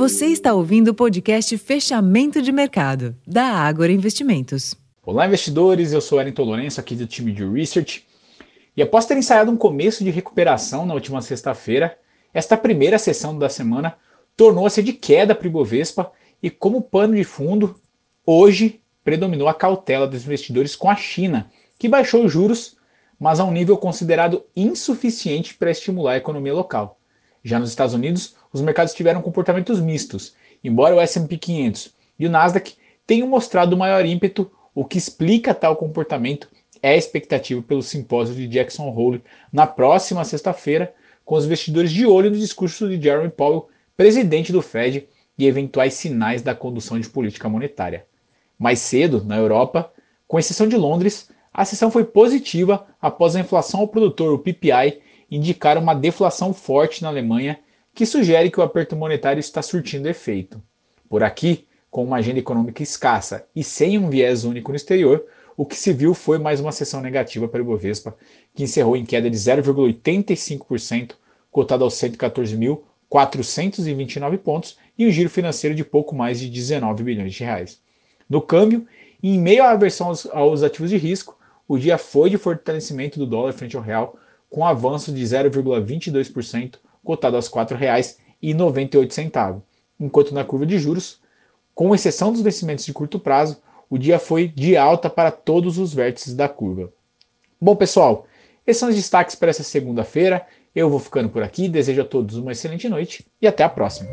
Você está ouvindo o podcast Fechamento de Mercado, da Ágora Investimentos. Olá, investidores. Eu sou Wellington Lourenço, aqui do time de Research. E após ter ensaiado um começo de recuperação na última sexta-feira, esta primeira sessão da semana tornou-se de queda para o Ibovespa e, como pano de fundo, hoje predominou a cautela dos investidores com a China, que baixou os juros, mas a um nível considerado insuficiente para estimular a economia local. Já nos Estados Unidos, os mercados tiveram comportamentos mistos, embora o S&P 500 e o Nasdaq tenham mostrado maior ímpeto, o que explica tal comportamento é a expectativa pelo simpósio de Jackson Hole na próxima sexta-feira, com os investidores de olho no discurso de Jeremy Powell, presidente do Fed, e eventuais sinais da condução de política monetária. Mais cedo, na Europa, com exceção de Londres, a sessão foi positiva após a inflação ao produtor, o PPI, indicar uma deflação forte na Alemanha, que sugere que o aperto monetário está surtindo efeito. Por aqui, com uma agenda econômica escassa e sem um viés único no exterior, o que se viu foi mais uma sessão negativa para o Bovespa, que encerrou em queda de 0,85%, cotado aos 114.429 pontos, e um giro financeiro de pouco mais de 19 bilhões de reais. No câmbio, em meio à aversão aos, aos ativos de risco, o dia foi de fortalecimento do dólar frente ao real, com avanço de 0,22%, cotado aos R$ 4,98, enquanto na curva de juros, com exceção dos vencimentos de curto prazo, o dia foi de alta para todos os vértices da curva. Bom, pessoal, esses são os destaques para essa segunda-feira. Eu vou ficando por aqui, desejo a todos uma excelente noite e até a próxima.